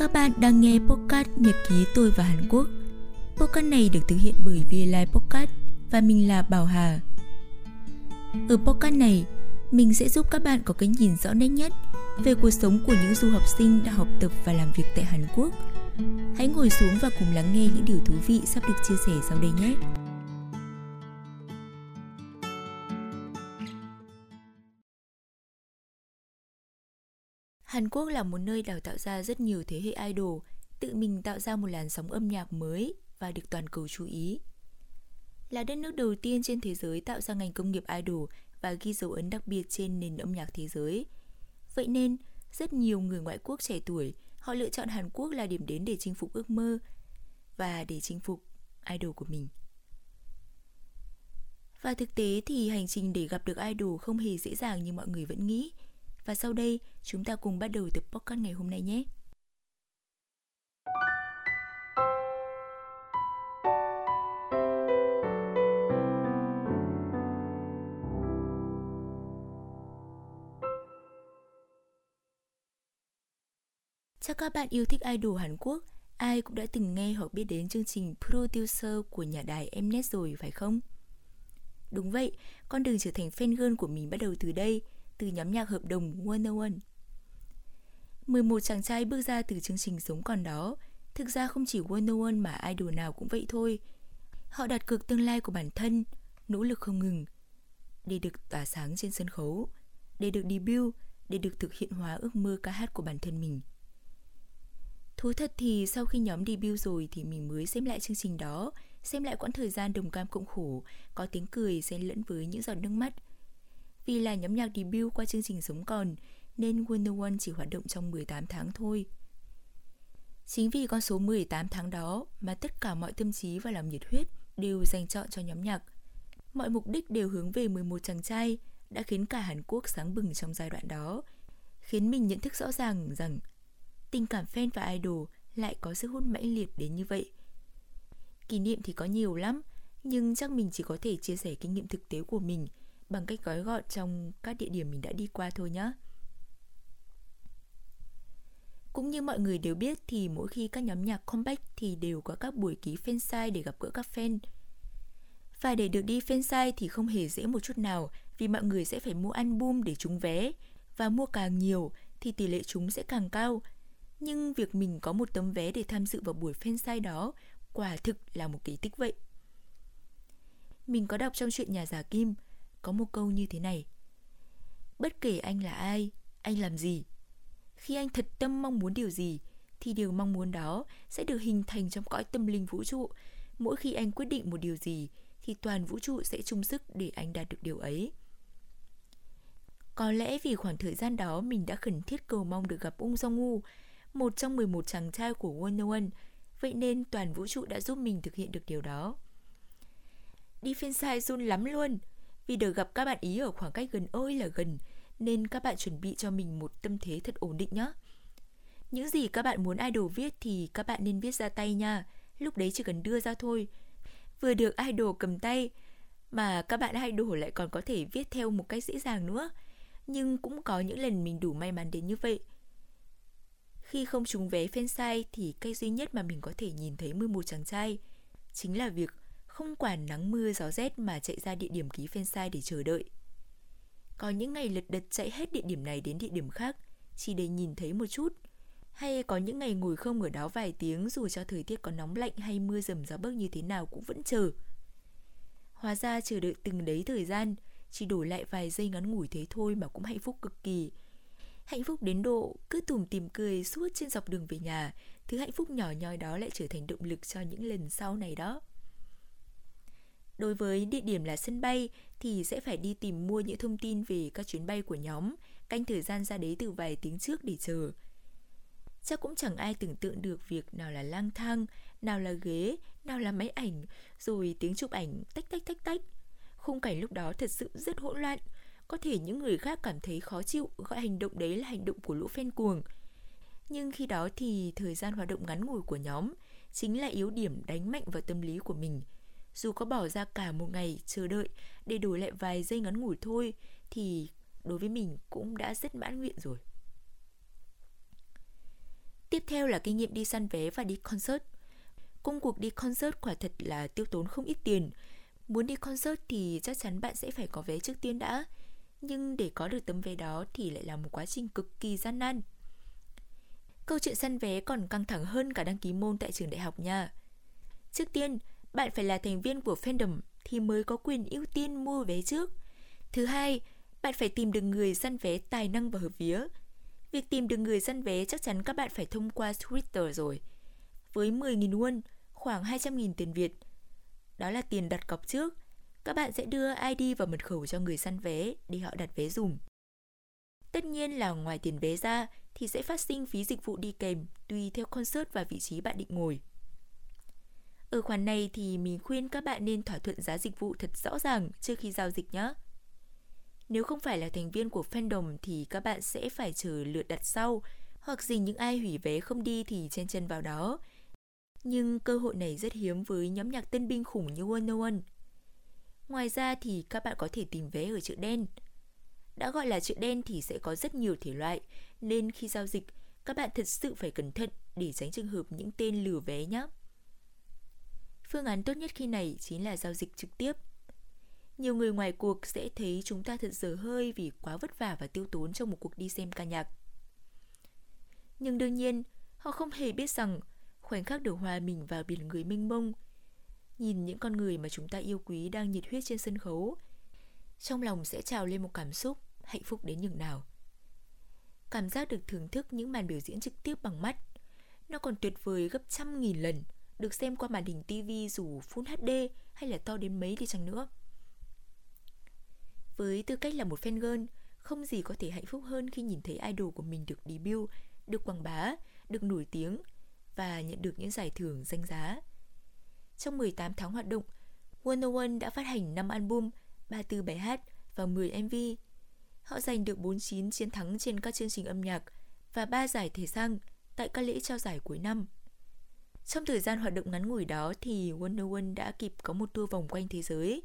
Các bạn đang nghe podcast Nhật ký tôi và Hàn Quốc. Podcast này được thực hiện bởi VLI Podcast và mình là Bảo Hà. Ở podcast này, mình sẽ giúp các bạn có cái nhìn rõ nét nhất về cuộc sống của những du học sinh đã học tập và làm việc tại Hàn Quốc. Hãy ngồi xuống và cùng lắng nghe những điều thú vị sắp được chia sẻ sau đây nhé. Hàn Quốc là một nơi đào tạo ra rất nhiều thế hệ idol, tự mình tạo ra một làn sóng âm nhạc mới và được toàn cầu chú ý. Là đất nước đầu tiên trên thế giới tạo ra ngành công nghiệp idol và ghi dấu ấn đặc biệt trên nền âm nhạc thế giới. Vậy nên, rất nhiều người ngoại quốc trẻ tuổi họ lựa chọn Hàn Quốc là điểm đến để chinh phục ước mơ và để chinh phục idol của mình. Và thực tế thì hành trình để gặp được idol không hề dễ dàng như mọi người vẫn nghĩ. Và sau đây, chúng ta cùng bắt đầu tập podcast ngày hôm nay nhé. Chắc các bạn yêu thích idol Hàn Quốc, ai cũng đã từng nghe hoặc biết đến chương trình Producer của nhà đài Mnet rồi phải không? Đúng vậy, con đường trở thành fan girl của mình bắt đầu từ đây, từ nhóm nhạc hợp đồng One 11 chàng trai bước ra từ chương trình sống còn đó, thực ra không chỉ One mà idol nào cũng vậy thôi. Họ đặt cược tương lai của bản thân, nỗ lực không ngừng để được tỏa sáng trên sân khấu, để được debut, để được thực hiện hóa ước mơ ca hát của bản thân mình. Thú thật thì sau khi nhóm debut rồi thì mình mới xem lại chương trình đó, xem lại quãng thời gian đồng cam cộng khổ, có tiếng cười xen lẫn với những giọt nước mắt. Vì là nhóm nhạc debut qua chương trình Sống Còn, nên Wonder One chỉ hoạt động trong 18 tháng thôi. Chính vì con số 18 tháng đó mà tất cả mọi tâm trí và lòng nhiệt huyết đều dành chọn cho nhóm nhạc. Mọi mục đích đều hướng về 11 chàng trai đã khiến cả Hàn Quốc sáng bừng trong giai đoạn đó, khiến mình nhận thức rõ ràng rằng tình cảm fan và idol lại có sức hút mãnh liệt đến như vậy. Kỷ niệm thì có nhiều lắm, nhưng chắc mình chỉ có thể chia sẻ kinh nghiệm thực tế của mình bằng cách gói gọn trong các địa điểm mình đã đi qua thôi nhé. Cũng như mọi người đều biết thì mỗi khi các nhóm nhạc comeback thì đều có các buổi ký fan sign để gặp gỡ các fan. Và để được đi fan sign thì không hề dễ một chút nào vì mọi người sẽ phải mua album để trúng vé và mua càng nhiều thì tỷ lệ trúng sẽ càng cao nhưng việc mình có một tấm vé để tham dự vào buổi fan sign đó quả thực là một kỳ tích vậy. Mình có đọc trong chuyện nhà giả Kim, có một câu như thế này. Bất kể anh là ai, anh làm gì, khi anh thật tâm mong muốn điều gì, thì điều mong muốn đó sẽ được hình thành trong cõi tâm linh vũ trụ. Mỗi khi anh quyết định một điều gì, thì toàn vũ trụ sẽ chung sức để anh đạt được điều ấy. Có lẽ vì khoảng thời gian đó mình đã khẩn thiết cầu mong được gặp Ung Jong U, một trong 11 chàng trai của Wonder One, vậy nên toàn vũ trụ đã giúp mình thực hiện được điều đó. Đi phiên sai run lắm luôn, vì được gặp các bạn ý ở khoảng cách gần ơi là gần, nên các bạn chuẩn bị cho mình một tâm thế thật ổn định nhé. Những gì các bạn muốn idol viết thì các bạn nên viết ra tay nha, lúc đấy chỉ cần đưa ra thôi. Vừa được idol cầm tay, mà các bạn idol lại còn có thể viết theo một cách dễ dàng nữa. Nhưng cũng có những lần mình đủ may mắn đến như vậy, khi không trúng vé fan fansite thì cách duy nhất mà mình có thể nhìn thấy 11 chàng trai chính là việc không quản nắng mưa gió rét mà chạy ra địa điểm ký fansite để chờ đợi. Có những ngày lật đật chạy hết địa điểm này đến địa điểm khác chỉ để nhìn thấy một chút. Hay có những ngày ngồi không ở đó vài tiếng dù cho thời tiết có nóng lạnh hay mưa rầm gió bấc như thế nào cũng vẫn chờ. Hóa ra chờ đợi từng đấy thời gian, chỉ đổi lại vài giây ngắn ngủi thế thôi mà cũng hạnh phúc cực kỳ Hạnh phúc đến độ cứ tùm tìm cười suốt trên dọc đường về nhà, thứ hạnh phúc nhỏ nhoi đó lại trở thành động lực cho những lần sau này đó. Đối với địa điểm là sân bay thì sẽ phải đi tìm mua những thông tin về các chuyến bay của nhóm, canh thời gian ra đấy từ vài tiếng trước để chờ. Chắc cũng chẳng ai tưởng tượng được việc nào là lang thang, nào là ghế, nào là máy ảnh, rồi tiếng chụp ảnh tách tách tách tách. Khung cảnh lúc đó thật sự rất hỗn loạn, có thể những người khác cảm thấy khó chịu gọi hành động đấy là hành động của lũ phen cuồng. Nhưng khi đó thì thời gian hoạt động ngắn ngủi của nhóm chính là yếu điểm đánh mạnh vào tâm lý của mình. Dù có bỏ ra cả một ngày chờ đợi để đổi lại vài giây ngắn ngủi thôi thì đối với mình cũng đã rất mãn nguyện rồi. Tiếp theo là kinh nghiệm đi săn vé và đi concert. Công cuộc đi concert quả thật là tiêu tốn không ít tiền. Muốn đi concert thì chắc chắn bạn sẽ phải có vé trước tiên đã. Nhưng để có được tấm vé đó thì lại là một quá trình cực kỳ gian nan. Câu chuyện săn vé còn căng thẳng hơn cả đăng ký môn tại trường đại học nha. Trước tiên, bạn phải là thành viên của fandom thì mới có quyền ưu tiên mua vé trước. Thứ hai, bạn phải tìm được người săn vé tài năng và hợp vía. Việc tìm được người săn vé chắc chắn các bạn phải thông qua Twitter rồi. Với 10.000 won, khoảng 200.000 tiền Việt. Đó là tiền đặt cọc trước. Các bạn sẽ đưa ID và mật khẩu cho người săn vé để họ đặt vé dùm. Tất nhiên là ngoài tiền vé ra thì sẽ phát sinh phí dịch vụ đi kèm tùy theo concert và vị trí bạn định ngồi. Ở khoản này thì mình khuyên các bạn nên thỏa thuận giá dịch vụ thật rõ ràng trước khi giao dịch nhé. Nếu không phải là thành viên của fandom thì các bạn sẽ phải chờ lượt đặt sau hoặc dình những ai hủy vé không đi thì chen chân vào đó. Nhưng cơ hội này rất hiếm với nhóm nhạc tân binh khủng như One One. Ngoài ra thì các bạn có thể tìm vé ở chợ đen. Đã gọi là chợ đen thì sẽ có rất nhiều thể loại, nên khi giao dịch, các bạn thật sự phải cẩn thận để tránh trường hợp những tên lừa vé nhé. Phương án tốt nhất khi này chính là giao dịch trực tiếp. Nhiều người ngoài cuộc sẽ thấy chúng ta thật dở hơi vì quá vất vả và tiêu tốn trong một cuộc đi xem ca nhạc. Nhưng đương nhiên, họ không hề biết rằng khoảnh khắc được hòa mình vào biển người mênh mông, nhìn những con người mà chúng ta yêu quý đang nhiệt huyết trên sân khấu, trong lòng sẽ trào lên một cảm xúc hạnh phúc đến nhường nào. Cảm giác được thưởng thức những màn biểu diễn trực tiếp bằng mắt, nó còn tuyệt vời gấp trăm nghìn lần – được xem qua màn hình TV dù Full HD hay là to đến mấy đi chăng nữa. Với tư cách là một fan girl, không gì có thể hạnh phúc hơn khi nhìn thấy idol của mình được debut, được quảng bá, được nổi tiếng và nhận được những giải thưởng danh giá. Trong 18 tháng hoạt động, One One đã phát hành 5 album, 34 bài hát và 10 MV. Họ giành được 49 chiến thắng trên các chương trình âm nhạc và 3 giải thể sang tại các lễ trao giải cuối năm. Trong thời gian hoạt động ngắn ngủi đó thì Wonder One đã kịp có một tour vòng quanh thế giới.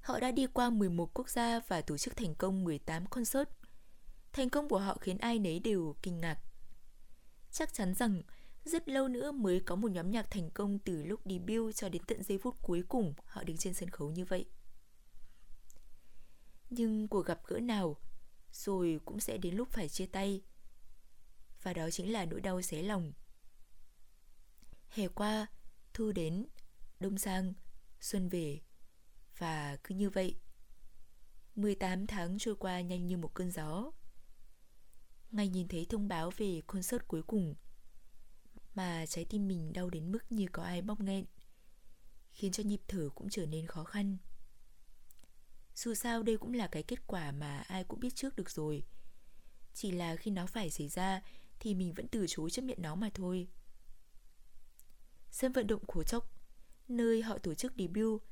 Họ đã đi qua 11 quốc gia và tổ chức thành công 18 concert. Thành công của họ khiến ai nấy đều kinh ngạc. Chắc chắn rằng, rất lâu nữa mới có một nhóm nhạc thành công từ lúc debut cho đến tận giây phút cuối cùng họ đứng trên sân khấu như vậy. Nhưng cuộc gặp gỡ nào rồi cũng sẽ đến lúc phải chia tay. Và đó chính là nỗi đau xé lòng Hè qua, thu đến, đông sang, xuân về. Và cứ như vậy, 18 tháng trôi qua nhanh như một cơn gió. Ngay nhìn thấy thông báo về concert cuối cùng, mà trái tim mình đau đến mức như có ai bóp nghẹn, khiến cho nhịp thở cũng trở nên khó khăn. Dù sao đây cũng là cái kết quả mà ai cũng biết trước được rồi. Chỉ là khi nó phải xảy ra thì mình vẫn từ chối chấp nhận nó mà thôi sân vận động của Chốc, nơi họ tổ chức debut,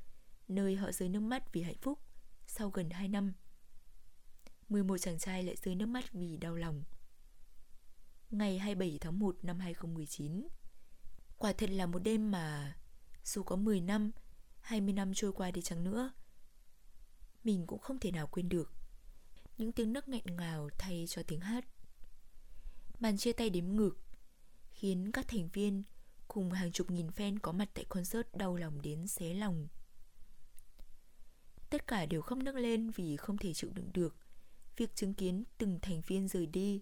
nơi họ rơi nước mắt vì hạnh phúc sau gần 2 năm. 11 chàng trai lại rơi nước mắt vì đau lòng. Ngày 27 tháng 1 năm 2019 Quả thật là một đêm mà Dù có 10 năm 20 năm trôi qua đi chăng nữa Mình cũng không thể nào quên được Những tiếng nấc nghẹn ngào thay cho tiếng hát Màn chia tay đếm ngược Khiến các thành viên cùng hàng chục nghìn fan có mặt tại concert đau lòng đến xé lòng. Tất cả đều khóc nức lên vì không thể chịu đựng được việc chứng kiến từng thành viên rời đi.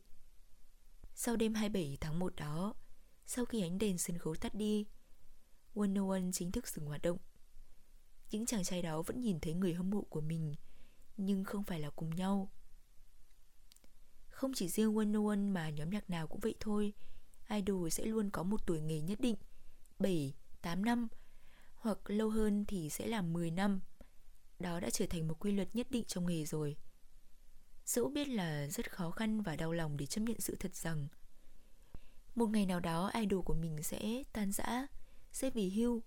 Sau đêm 27 tháng 1 đó, sau khi ánh đèn sân khấu tắt đi, One oh One chính thức dừng hoạt động. Những chàng trai đó vẫn nhìn thấy người hâm mộ của mình, nhưng không phải là cùng nhau. Không chỉ riêng One oh One mà nhóm nhạc nào cũng vậy thôi, idol sẽ luôn có một tuổi nghề nhất định 7, 8 năm Hoặc lâu hơn thì sẽ là 10 năm. Đó đã trở thành một quy luật nhất định trong nghề rồi. Dẫu biết là rất khó khăn và đau lòng để chấp nhận sự thật rằng Một ngày nào đó idol của mình sẽ tan rã Sẽ vì hưu.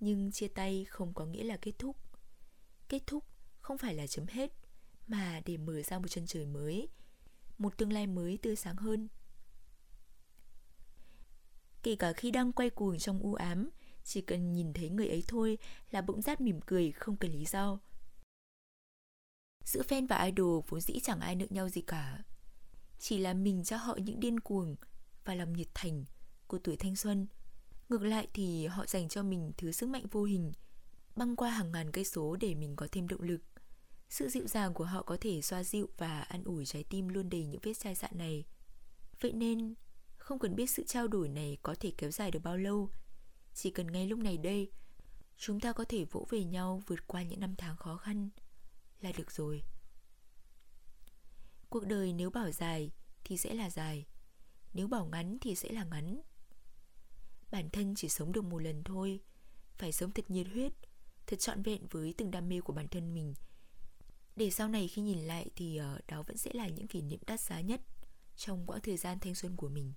Nhưng chia tay không có nghĩa là kết thúc. Kết thúc không phải là chấm hết Mà để mở ra một chân trời mới Một tương lai mới tươi sáng hơn. Kể cả khi đang quay cuồng trong u ám Chỉ cần nhìn thấy người ấy thôi Là bỗng rát mỉm cười không cần lý do Giữa fan và idol vốn dĩ chẳng ai nợ nhau gì cả Chỉ là mình cho họ những điên cuồng và lòng nhiệt thành của tuổi thanh xuân. Ngược lại thì họ dành cho mình thứ sức mạnh vô hình, băng qua hàng ngàn cây số để mình có thêm động lực. Sự dịu dàng của họ có thể xoa dịu và an ủi trái tim luôn đầy những vết chai dạn này. Vậy nên, không cần biết sự trao đổi này có thể kéo dài được bao lâu. Chỉ cần ngay lúc này đây, chúng ta có thể vỗ về nhau vượt qua những năm tháng khó khăn là được rồi. Cuộc đời nếu bảo dài thì sẽ là dài, nếu bảo ngắn thì sẽ là ngắn. Bản thân chỉ sống được một lần thôi, phải sống thật nhiệt huyết, thật trọn vẹn với từng đam mê của bản thân mình. Để sau này khi nhìn lại thì ờ, đó vẫn sẽ là những kỷ niệm đắt giá nhất trong quãng thời gian thanh xuân của mình.